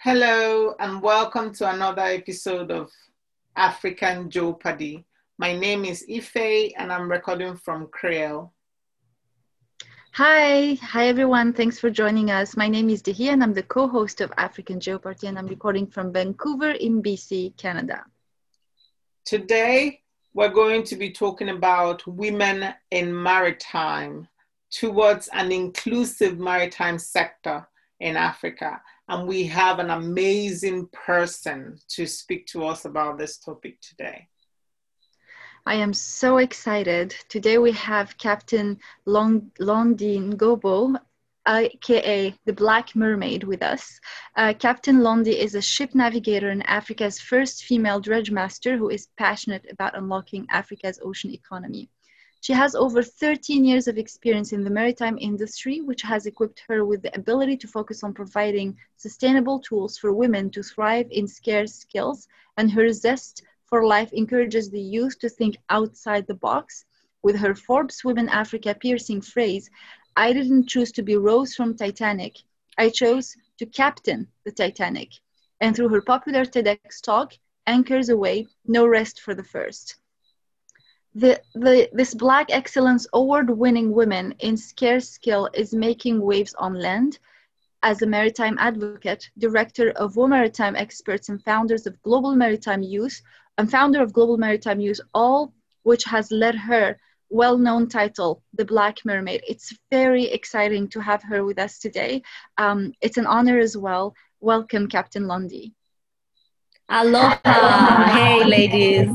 Hello, and welcome to another episode of African Jeopardy. My name is Ife, and I'm recording from Creole. Hi, hi everyone. Thanks for joining us. My name is Dehi, and I'm the co-host of African Jeopardy, and I'm recording from Vancouver in BC, Canada. Today, we're going to be talking about women in maritime towards an inclusive maritime sector in Africa. And we have an amazing person to speak to us about this topic today. I am so excited. Today we have Captain Long- Londi Ngobo, aka the Black Mermaid, with us. Uh, Captain Londi is a ship navigator and Africa's first female dredge master who is passionate about unlocking Africa's ocean economy. She has over 13 years of experience in the maritime industry, which has equipped her with the ability to focus on providing sustainable tools for women to thrive in scarce skills, and her zest for life encourages the youth to think outside the box. With her Forbes Women Africa piercing phrase, I didn't choose to be Rose from Titanic, I chose to captain the Titanic. And through her popular TEDx talk, Anchors Away, No Rest for the First the, the, this Black Excellence Award winning woman in scarce skill is making waves on land. As a maritime advocate, director of Wo Maritime Experts, and founders of Global Maritime Youth, and founder of Global Maritime Youth, all which has led her well-known title, The Black Mermaid. It's very exciting to have her with us today. Um, it's an honor as well. Welcome, Captain Londi. Aloha. hey, ladies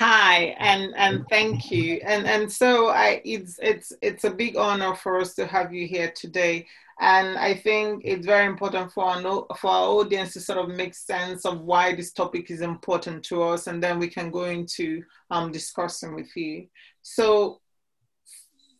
hi and and thank you. And and so i it's it's it's a big honor for us to have you here today. And i think it's very important for our for our audience to sort of make sense of why this topic is important to us and then we can go into um, discussing with you. So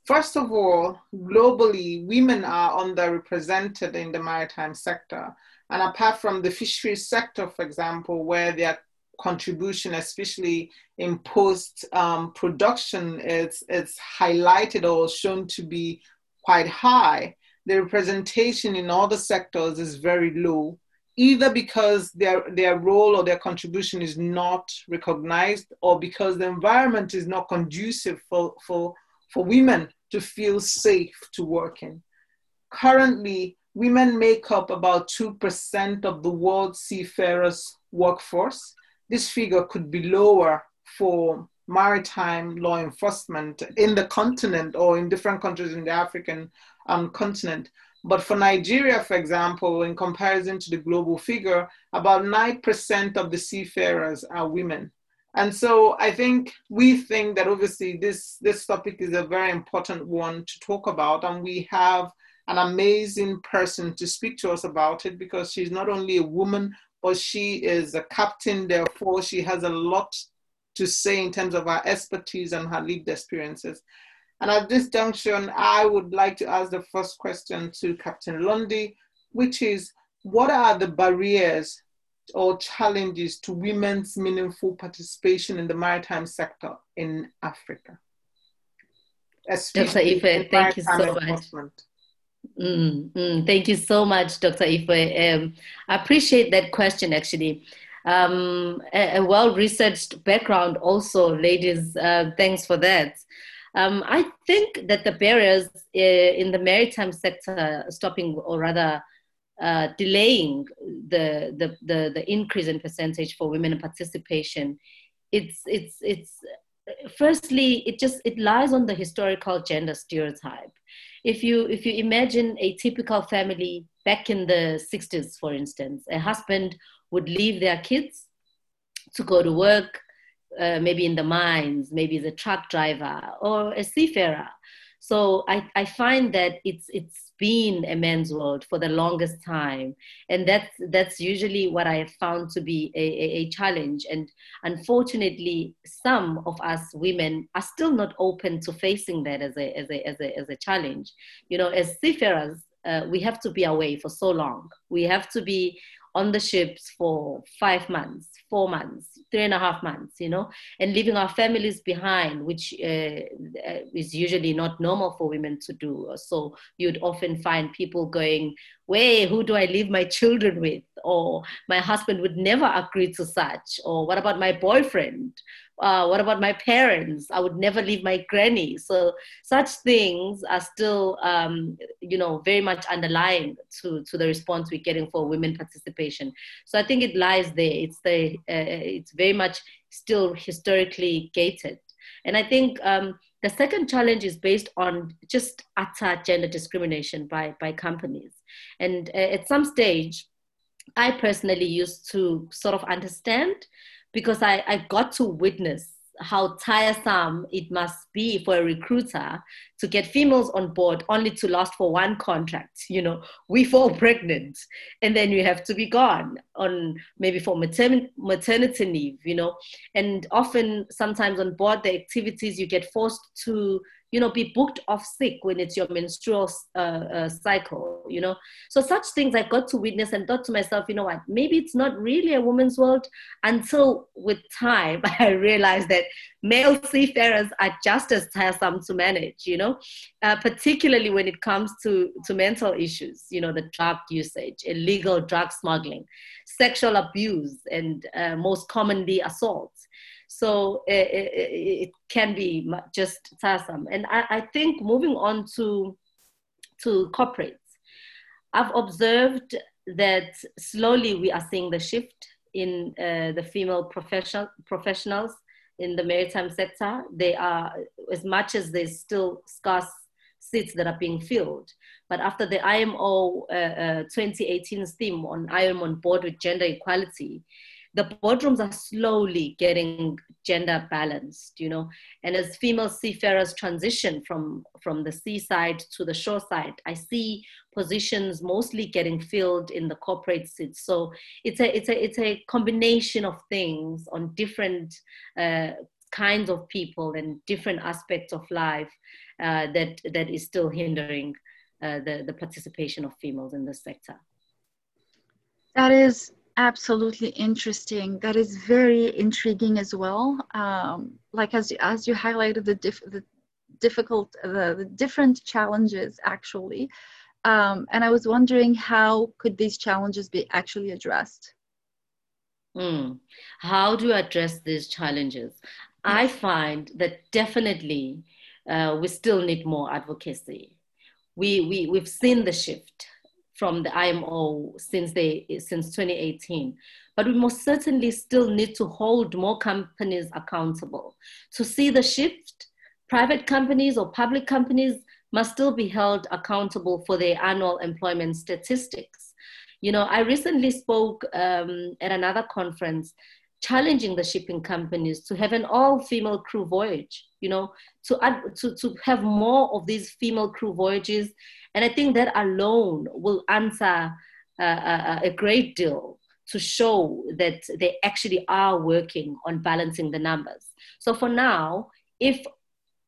First of all, globally, women are underrepresented in the maritime sector. And apart from the fisheries sector, for example, where they are contribution, especially in post um, production, it's, it's highlighted or shown to be quite high. The representation in other sectors is very low, either because their, their role or their contribution is not recognized or because the environment is not conducive for, for, for women to feel safe to work in. Currently, women make up about 2% of the world seafarers workforce, this figure could be lower for maritime law enforcement in the continent or in different countries in the African um, continent. But for Nigeria, for example, in comparison to the global figure, about 9% of the seafarers are women. And so I think we think that obviously this, this topic is a very important one to talk about. And we have an amazing person to speak to us about it because she's not only a woman, but she is a captain, therefore, she has a lot to say in terms of her expertise and her lived experiences. And at this junction, I would like to ask the first question to Captain Londi, which is what are the barriers or challenges to women's meaningful participation in the maritime sector in Africa? Dr. Ife, thank you so much. Mm, mm, thank you so much, Dr. Ife. Um, I appreciate that question, actually. Um, a, a well researched background, also, ladies. Uh, thanks for that. Um, I think that the barriers uh, in the maritime sector stopping, or rather, uh, delaying the, the, the, the increase in percentage for women in participation, it's, it's, it's firstly, it just it lies on the historical gender stereotype if you if you imagine a typical family back in the 60s for instance a husband would leave their kids to go to work uh, maybe in the mines maybe as a truck driver or a seafarer so I, I find that it's it's been a men's world for the longest time, and that's that's usually what I have found to be a, a, a challenge. And unfortunately, some of us women are still not open to facing that as a as a as a, as a challenge. You know, as seafarers, uh, we have to be away for so long. We have to be on the ships for five months, four months, three and a half months, you know, and leaving our families behind, which uh, is usually not normal for women to do. So you'd often find people going, Wait, who do I leave my children with? Or my husband would never agree to such. Or what about my boyfriend? uh, what about my parents i would never leave my granny so such things are still um, you know very much underlying to, to the response we're getting for women participation so i think it lies there it's the uh, it's very much still historically gated and i think um, the second challenge is based on just utter gender discrimination by, by companies. And uh, at some stage, I personally used to sort of understand because I, I got to witness how tiresome it must be for a recruiter to get females on board only to last for one contract. You know, we fall pregnant and then you have to be gone on maybe for matern- maternity leave, you know. And often, sometimes on board the activities, you get forced to you know, be booked off sick when it's your menstrual uh, uh, cycle, you know. So such things I got to witness and thought to myself, you know what, maybe it's not really a woman's world until with time I realized that male seafarers are just as tiresome to manage, you know, uh, particularly when it comes to, to mental issues, you know, the drug usage, illegal drug smuggling, sexual abuse, and uh, most commonly assault. So it, it, it can be just tiresome. And I, I think moving on to, to corporates, I've observed that slowly we are seeing the shift in uh, the female professional, professionals in the maritime sector. They are, as much as there's still scarce seats that are being filled. But after the IMO uh, uh, 2018 theme on I am on board with gender equality, the boardrooms are slowly getting gender balanced, you know. And as female seafarers transition from, from the seaside to the shore side, I see positions mostly getting filled in the corporate seats. So it's a, it's a, it's a combination of things on different uh, kinds of people and different aspects of life uh, that, that is still hindering uh, the, the participation of females in the sector. That is absolutely interesting. That is very intriguing as well. Um, like as as you highlighted the diff, the difficult the, the different challenges actually, um, and I was wondering how could these challenges be actually addressed. Mm. How do you address these challenges? I find that definitely uh, we still need more advocacy. We, we, we've seen the shift from the IMO since they since 2018. But we most certainly still need to hold more companies accountable. To see the shift, private companies or public companies must still be held accountable for their annual employment statistics. You know, I recently spoke um, at another conference challenging the shipping companies to have an all-female crew voyage you know to add to, to have more of these female crew voyages. And i think that alone will answer uh, a, a great deal to show that they actually are working on balancing the numbers. So for now if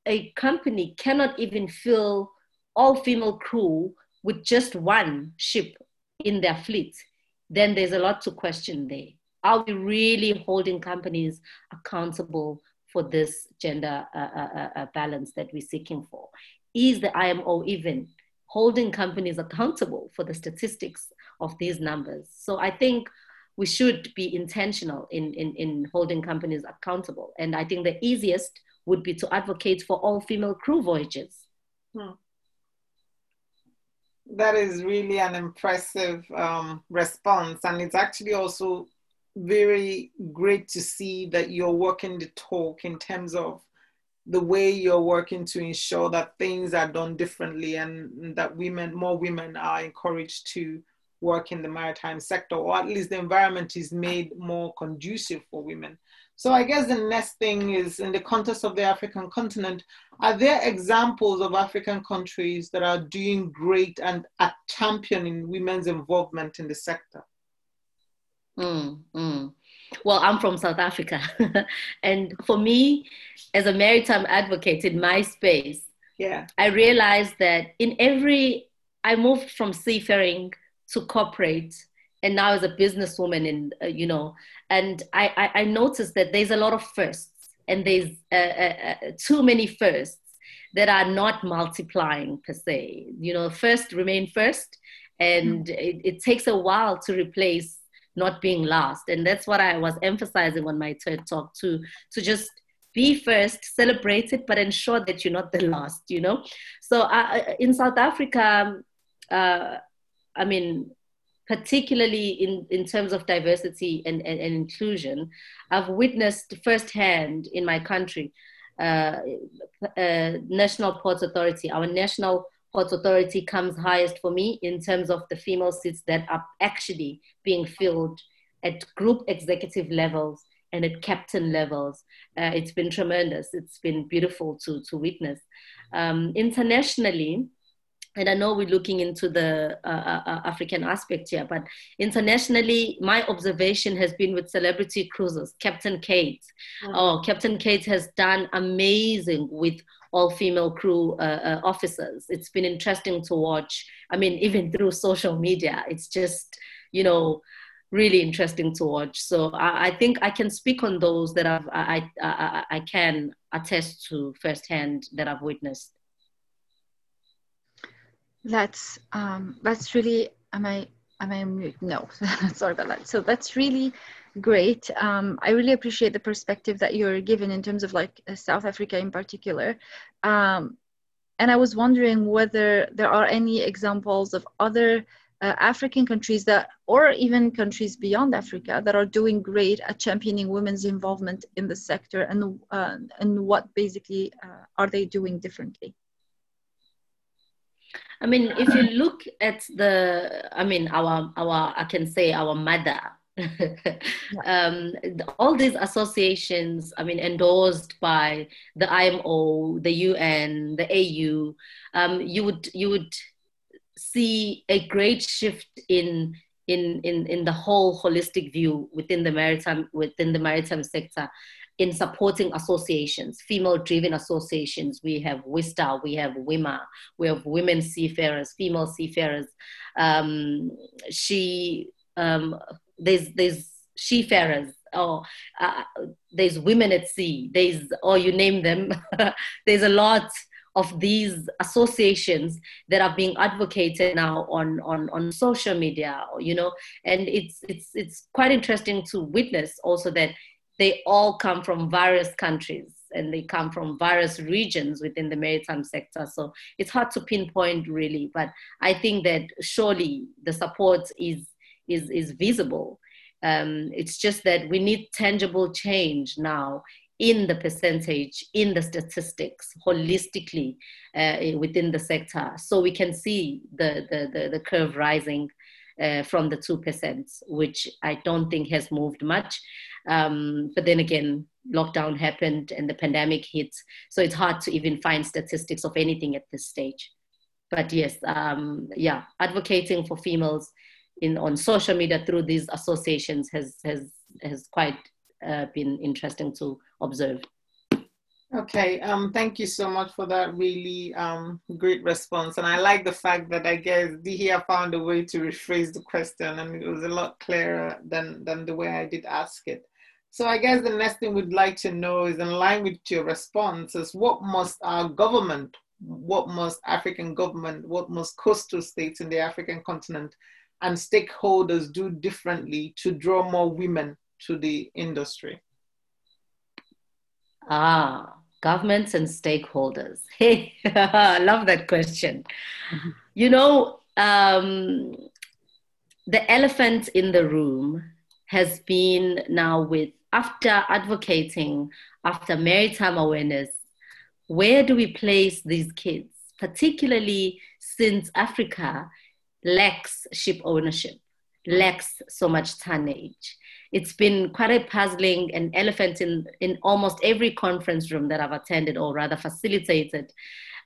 a company cannot even fill all female crew with just one ship in their fleet then there's a lot to question there are we really holding companies accountable for this gender uh, uh, uh, uh, balance that we're seeking for? Is the IMO even holding companies accountable for the statistics of these numbers? So I think we should be intentional in, in, in holding companies accountable. And I think the easiest would be to advocate for all female crew voyages. Hmm. That is really an impressive um, response. And it's actually also very great to see that you're working the talk in terms of the way you're working to ensure that things are done differently and that women, more women are encouraged to work in the maritime sector, or at least the environment is made more conducive for women. So I guess the next thing is in the context of the African continent, are there examples of African countries that are doing great and are championing women's involvement in the sector? Mm, mm. Well, I'm from South Africa. and for me, as a maritime advocate in my space, yeah. I realized that in every I moved from seafaring to corporate and now as a businesswoman in uh, you know and I, I, I noticed that there's a lot of firsts and there's uh, uh, uh, too many firsts that are not multiplying per se you know first remain first and mm. it, it takes a while to replace not being last and that's what i was emphasizing on my ted talk too to just be first celebrate it but ensure that you're not the last you know? So uh, in south africa uh, i mean particularly in, in terms of diversity and, and, and inclusion, I've witnessed firsthand in my country, uh, uh, National Ports Authority, our National Ports Authority comes highest for me in terms of the female seats that are actually being filled at group executive levels and at captain levels. Uh, it's been tremendous. It's been beautiful to, to witness. Um, internationally, and I know we're looking into the uh, uh, uh, African aspect here, but internationally, my observation has been with celebrity cruises. Captain Kate, mm-hmm. oh, Captain Kate has done amazing with all female crew uh, uh, officers. It's been interesting to watch. I mean, even through social media, it's just, you know, really interesting to watch. So I, I think I can speak on those that I've, I, I, I can attest to firsthand that I've witnessed. That's um, that's really am I am I mute? No, sorry about that. So that's really great. Um, I really appreciate the perspective that you're given in terms of like uh, South Africa in particular. Um, and I was wondering whether there are any examples of other uh, African countries that, or even countries beyond Africa, that are doing great at championing women's involvement in the sector, and uh, and what basically uh, are they doing differently? I mean, if you look at the, I mean, our, our, I can say our mother, um, all these associations, I mean, endorsed by the IMO, the UN, the AU, um, you would you would see a great shift in in in in the whole holistic view within the maritime within the maritime sector in supporting associations, female-driven associations. We have WISTA, we have WIMA, we have women seafarers, female seafarers. Um, she, um, there's there's seafarers. Oh, uh, there's women at sea. There's, or you name them. there's a lot of these associations that are being advocated now on, on, on social media, you know, and it's, it's, it's quite interesting to witness also that they all come from various countries and they come from various regions within the maritime sector. So it's hard to pinpoint really, but I think that surely the support is is is visible. Um, it's just that we need tangible change now in the percentage, in the statistics, holistically uh, within the sector, so we can see the the the, the curve rising uh, from the 2%, which I don't think has moved much. Um, but then again, lockdown happened and the pandemic hit. So it's hard to even find statistics of anything at this stage. But yes, um, yeah, advocating for females in on social media through these associations has has has quite uh, been interesting to observe. Okay, um, thank you so much for that really um, great response. And I like the fact that I guess Dihia found a way to rephrase the question and it was a lot clearer than, than the way I did ask it. So I guess the next thing we'd like to know is in line with your response is what must our government, what must African government, what must coastal states in the African continent and stakeholders do differently to draw more women to the industry? Ah, governments and stakeholders. Hey, I love that question. You know, um, the elephant in the room has been now with after advocating, after maritime awareness, where do we place these kids, particularly since Africa lacks ship ownership, lacks so much tonnage? It's been quite a puzzling and elephant in, in almost every conference room that I've attended or rather facilitated.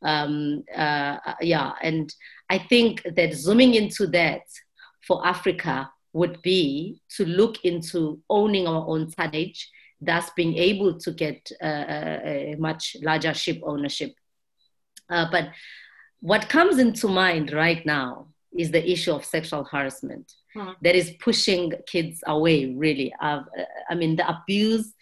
Um, uh, yeah, and I think that zooming into that for Africa would be to look into owning our own tonnage, thus being able to get uh, a much larger ship ownership. Uh, but what comes into mind right now is the issue of sexual harassment hmm. that is pushing kids away, really. Uh, I mean, the abuse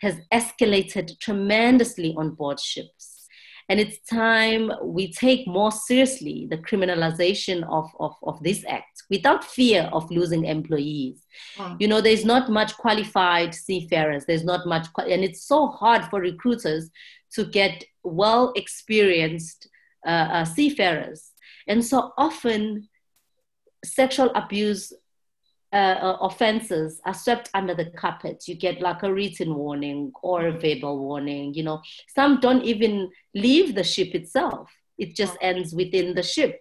has escalated tremendously on board ships. And it's time we take more seriously the criminalization of, of, of this act without fear of losing employees. Hmm. You know, there's not much qualified seafarers, there's not much, and it's so hard for recruiters to get well experienced uh, uh, seafarers. And so often, sexual abuse uh, uh, offenses are swept under the carpet. You get like a written warning or a verbal warning. You know, some don't even leave the ship itself. It just ends within the ship.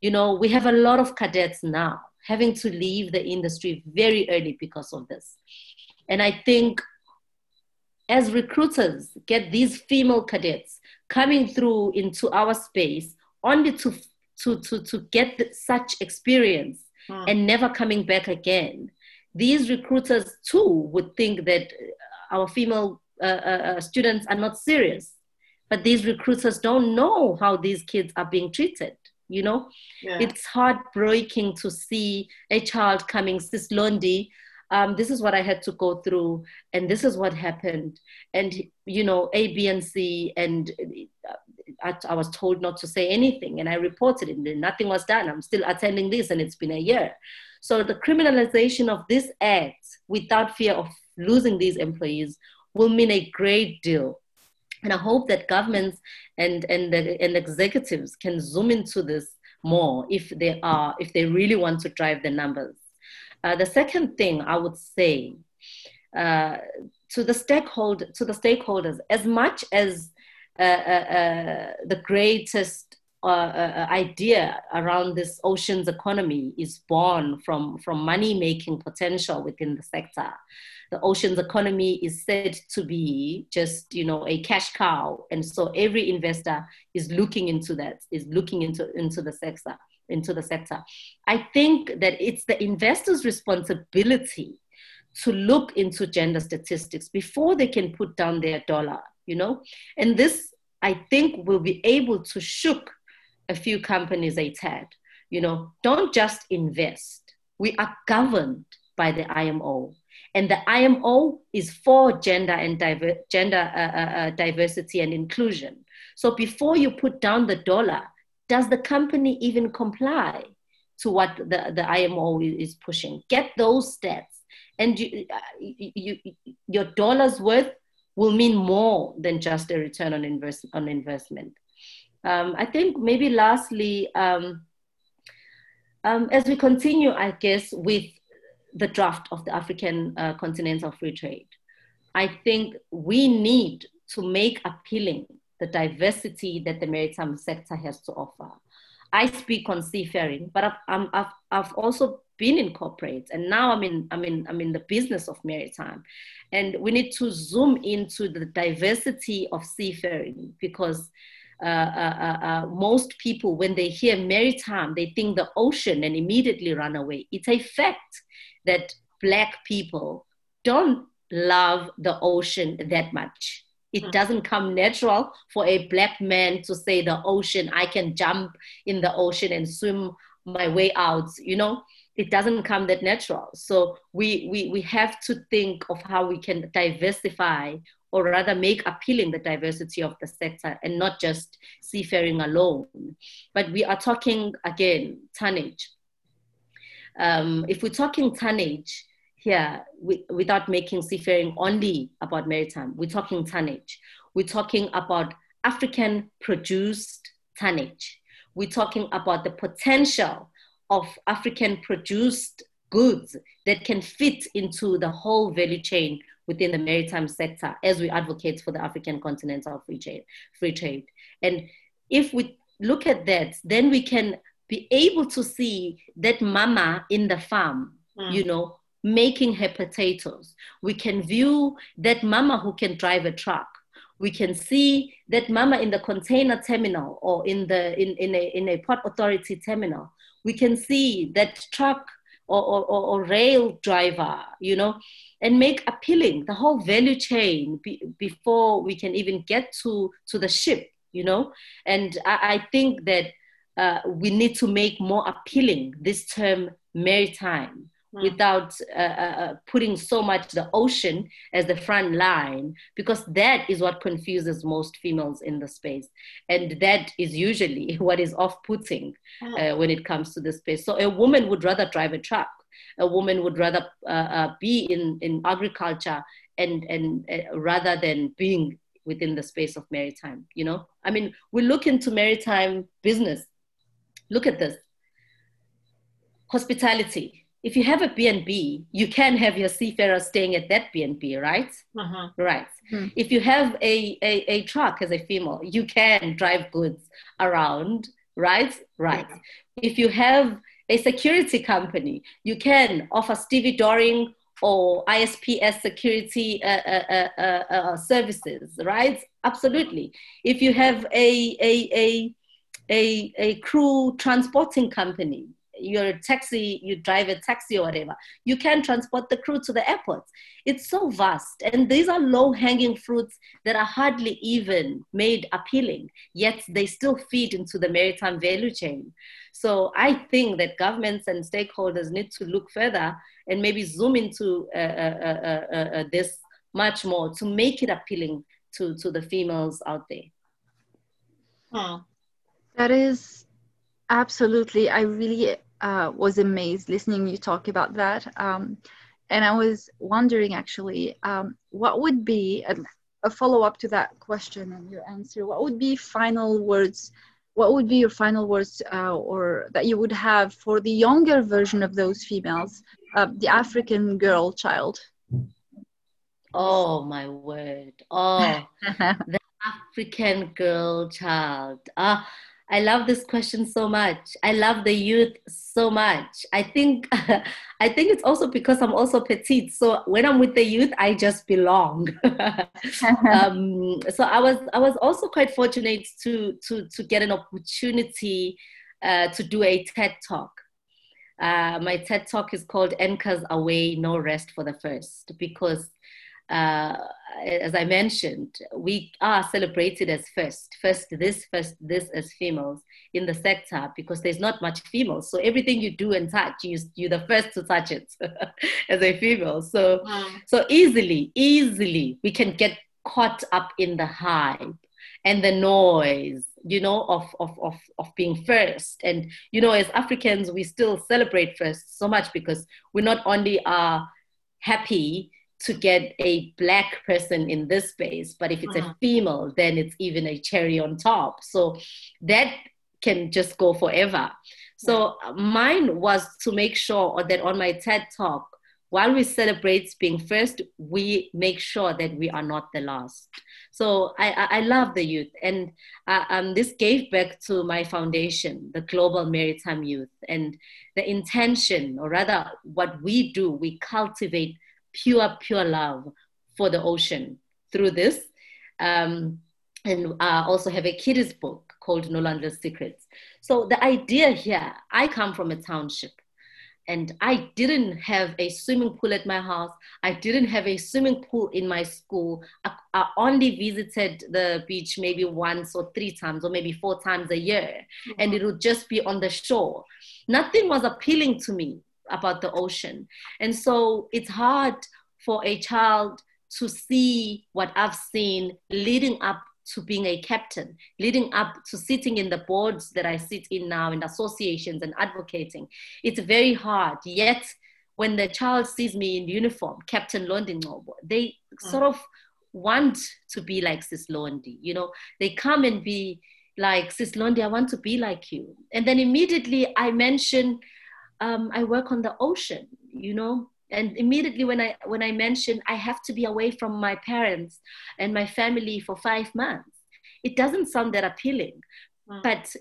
You know, we have a lot of cadets now having to leave the industry very early because of this. And I think as recruiters get these female cadets coming through into our space only to to to, to get such experience mm. and never coming back again these recruiters too would think that our female uh, uh, uh, students are not serious but these recruiters don't know how these kids are being treated you know yeah. it's heartbreaking to see a child coming sis londi um, this is what I had to go through, and this is what happened. And, you know, A, B, and C, and uh, I, was told not to say anything, and I reported it, and nothing was done. I'm still attending this, and it's been a year. So the criminalization of this act without fear of losing these employees will mean a great deal. And I hope that governments and, and, and executives can zoom into this more if they are, if they really want to drive the numbers. Uh, the second thing I would say uh, to the stakeholder to the stakeholders, as much as Uh, uh, uh, the greatest uh, idea around this oceans economy is born from from money making potential within the sector. The oceans economy is said to be just you know a cash cow, and so every investor is looking into that, is looking into into the sector into the sector. I think that it's the investor's responsibility to look into gender statistics before they can put down their dollar, you know? And this, I think, will be able to shook a few companies a tad. You know, don't just invest. We are governed by the IMO. And the IMO is for gender and diver- gender uh, uh, uh, diversity and inclusion. So before you put down the dollar, does the company even comply to what the, the IMO is pushing? Get those stats, and you, you, you, your dollar's worth will mean more than just a return on, invest, on investment. Um, I think maybe lastly, um, um, as we continue, I guess, with the draft of the African uh, Continental Free Trade, I think we need to make appealing the diversity that the maritime sector has to offer. I speak on seafaring, but I've, I've, I've also been in corporate and now I'm in, I'm, in, I'm in the business of maritime. And we need to zoom into the diversity of seafaring because uh, uh, uh, uh, most people, when they hear maritime, they think the ocean and immediately run away. It's a fact that Black people don't love the ocean that much. It hmm. doesn't come natural for a black man to say the ocean, I can jump in the ocean and swim my way out, you know? It doesn't come that natural. So we, we, we have to think of how we can diversify or rather make appealing the diversity of the sector and not just seafaring alone. But we are talking again, tonnage. Um, if we're talking tonnage, here we, without making seafaring only about maritime. We're talking tonnage. We're talking about African produced tonnage. We're talking about the potential of African produced goods that can fit into the whole value chain within the maritime sector as we advocate for the African continental free trade. Free trade. And if we look at that, then we can be able to see that mama in the farm, mm. you know, making her potatoes. We can view that mama who can drive a truck. We can see that mama in the container terminal or in the in, in, a, in a port authority terminal. We can see that truck or, or, or, rail driver, you know, and make appealing the whole value chain be, before we can even get to, to the ship, you know. And I, I think that uh, we need to make more appealing this term maritime mm. without uh, uh, uh, putting so much the ocean as the front line because that is what confuses most females in the space. And that is usually what is off-putting mm. uh, when it comes to the space. So a woman would rather drive a truck. A woman would rather uh, be in, in agriculture and, and rather than being within the space of maritime you know? I mean we look into maritime business. Look at this. Hospitality if you have a b&b you can have your seafarer staying at that b&b right uh-huh. right mm-hmm. if you have a, a, a, truck as a female you can drive goods around right right yeah. if you have a security company you can offer stevedoring or isps security uh, uh, uh, uh, uh services right absolutely if you have a, a, a a, a crew transporting company you're a taxi, you drive a taxi or whatever, you can transport the crew to the airport. It's so vast. And these are low hanging fruits that are hardly even made appealing, yet they still feed into the maritime value chain. So I think that governments and stakeholders need to look further and maybe zoom into uh, uh, uh, uh, uh this much more to make it appealing to, to the females out there. Hmm. That is absolutely. I really uh, was amazed listening you talk about that. Um, and I was wondering actually, um, what would be a, a follow up to that question and your answer? What would be final words? What would be your final words, uh, or that you would have for the younger version of those females, uh, the African girl child? Oh my word! Oh, the African girl child. Ah, I love this question so much. I love the youth so much. I think I think it's also because I'm also petite. So when I'm with the youth, I just belong. um, so I was I was also quite fortunate to to to get an opportunity uh, to do a TED talk. Uh, my TED talk is called Anchors Away, No Rest for the First, because uh, as I mentioned, we are celebrated as first, first this, first this as females in the sector because there's not much females. So everything you do and touch, you, you're the first to touch it as a female. So, wow. so easily, easily we can get caught up in the hype and the noise you know of, of of of being first and you know as africans we still celebrate first so much because we not only are happy to get a black person in this space but if it's uh-huh. a female then it's even a cherry on top. So that can just go forever. So yeah. mine was to make sure that on my ted talk while we celebrate being first we make sure that we are not the last. So i, I love the youth. And uh, um, this gave back to my foundation the global maritime youth. And the intention or rather what we do we cultivate pure, pure love for the ocean through this. Um, and I also have a kiddies book called No Landless Secrets. So the idea here, I come from a township and I didn't have a swimming pool at my house. I didn't have a swimming pool in my school. I, I, only visited the beach maybe once or three times or maybe four times a year. Mm-hmm. And it would just be on the shore. Nothing was appealing to me about the ocean. And so it's hard for a child to see what I've seen leading up to being a captain, leading up to sitting in the boards that I sit in now, in associations and advocating. It's very hard. Yet, when the child sees me in uniform, Captain Londi they mm. sort of want to be like Sis Londi. You know, they come and be like, Sis Londi, I want to be like you. And then immediately I mention um, I work on the ocean, you know, and immediately when I when I mention I have to be away from my parents and my family for five months, it doesn't sound that appealing. But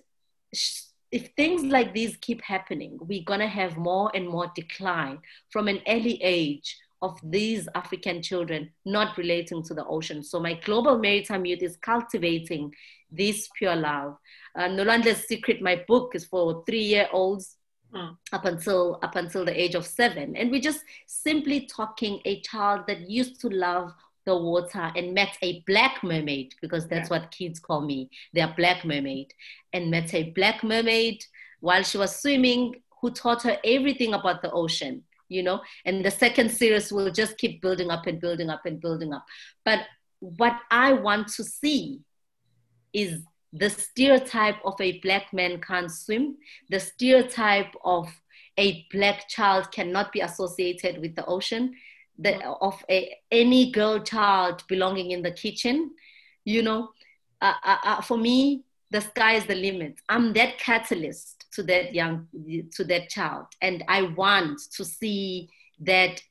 if things like these keep happening, we're gonna have more and more decline from an early age of these African children not relating to the ocean. So my global maritime youth is cultivating this pure love. Uh, No Landless Secret, my book is for three-year-olds Mm. up until up until the age of seven and we're just simply talking a child that used to love the water and met a black mermaid because that's yeah. what kids call me. They're black mermaid and met a black mermaid while she was swimming who taught her everything about the ocean you know and the second series will just keep building up and building up and building up but what i want to see is the stereotype of a black man can't swim the stereotype of a black child cannot be associated with the ocean the, of a, any girl child belonging in the kitchen you know. Uh, uh, uh, for me the sky is the limit. I'm that catalyst to that young to that child. And i want to see that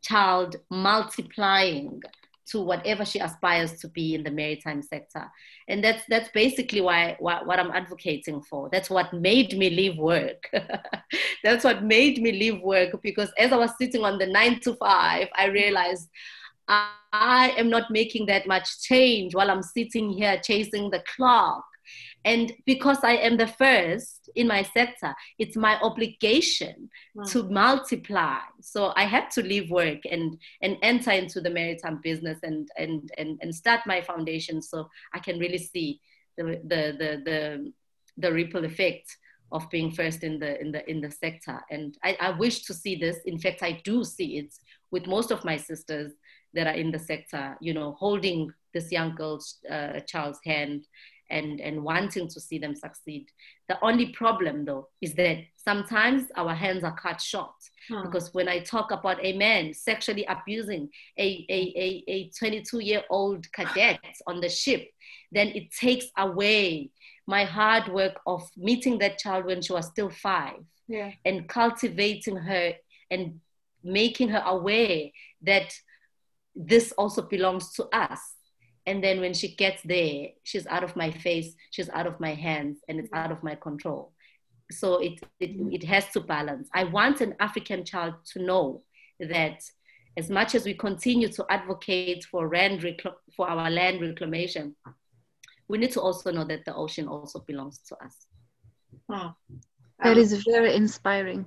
child multiplying to whatever she aspires to be in the maritime sector. And that's that's basically why what, what i'm advocating for. That's what made me leave work. That's what made me leave work because as i was sitting on the nine to five i realized I am not making that much change while i'm sitting here chasing the clock and because I am the first in my sector, it's my obligation wow. to multiply. So I had to leave work and, and enter into the maritime business and, and, and, and start my foundation so I can really see the, the, the, the, the ripple effect of being first in the in the in the sector and I, I wish to see this in fact i do see it with most of my sisters that are in the sector you know holding this young girl's uh, child's hand and, and wanting to see them succeed. The only problem, though, is that sometimes our hands are cut short. Hmm. Because when I talk about a man sexually abusing a, a, a, a 22 year old cadet on the ship, then it takes away my hard work of meeting that child when she was still five yeah. and cultivating her and making her aware that this also belongs to us and then when she gets there she's out of my face she's out of my hands and it's out of my control. So it, it, mm-hmm. it has to balance. I want an african child to know that as much as we continue to advocate for land recl- for our land reclamation we need to also know that the ocean also belongs to us. Huh. that is very inspiring.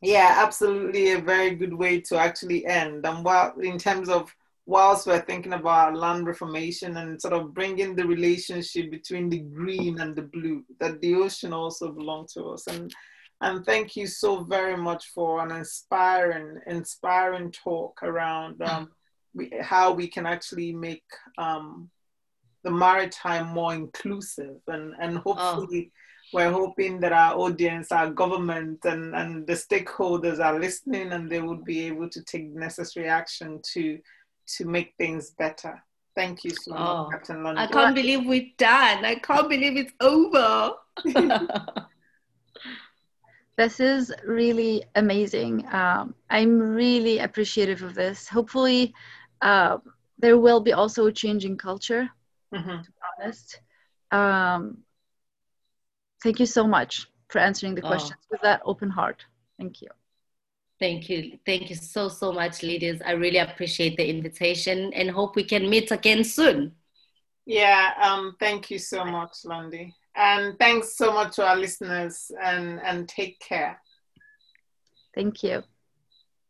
Yeah absolutely a very good way to actually end. And while in terms of whilst we're thinking about land reformation and sort of bringing the relationship between the green and the blue, that the ocean also belongs to us. And and thank you so very much for an inspiring, inspiring talk around um, we, how we can actually make um, the maritime more inclusive and and hopefully. Oh. We're hoping that our audience, our government, and, and the stakeholders are listening and they would be able to take necessary action to to make things better. Thank you so oh, much, Captain Londi. I can't believe we're done. I can't believe it's over. this is really amazing. Um, I'm really appreciative of this. Hopefully, uh, there will be also a change in culture, mm-hmm. to be honest. Um, thank you so much for answering the oh. questions oh. with that open heart. Thank you. Thank you. Thank you so, so much, leaders. I really appreciate the invitation and hope we can meet again soon. Yeah, um, thank you so much, Londi. And thanks so much to our listeners and, and take care. Thank you.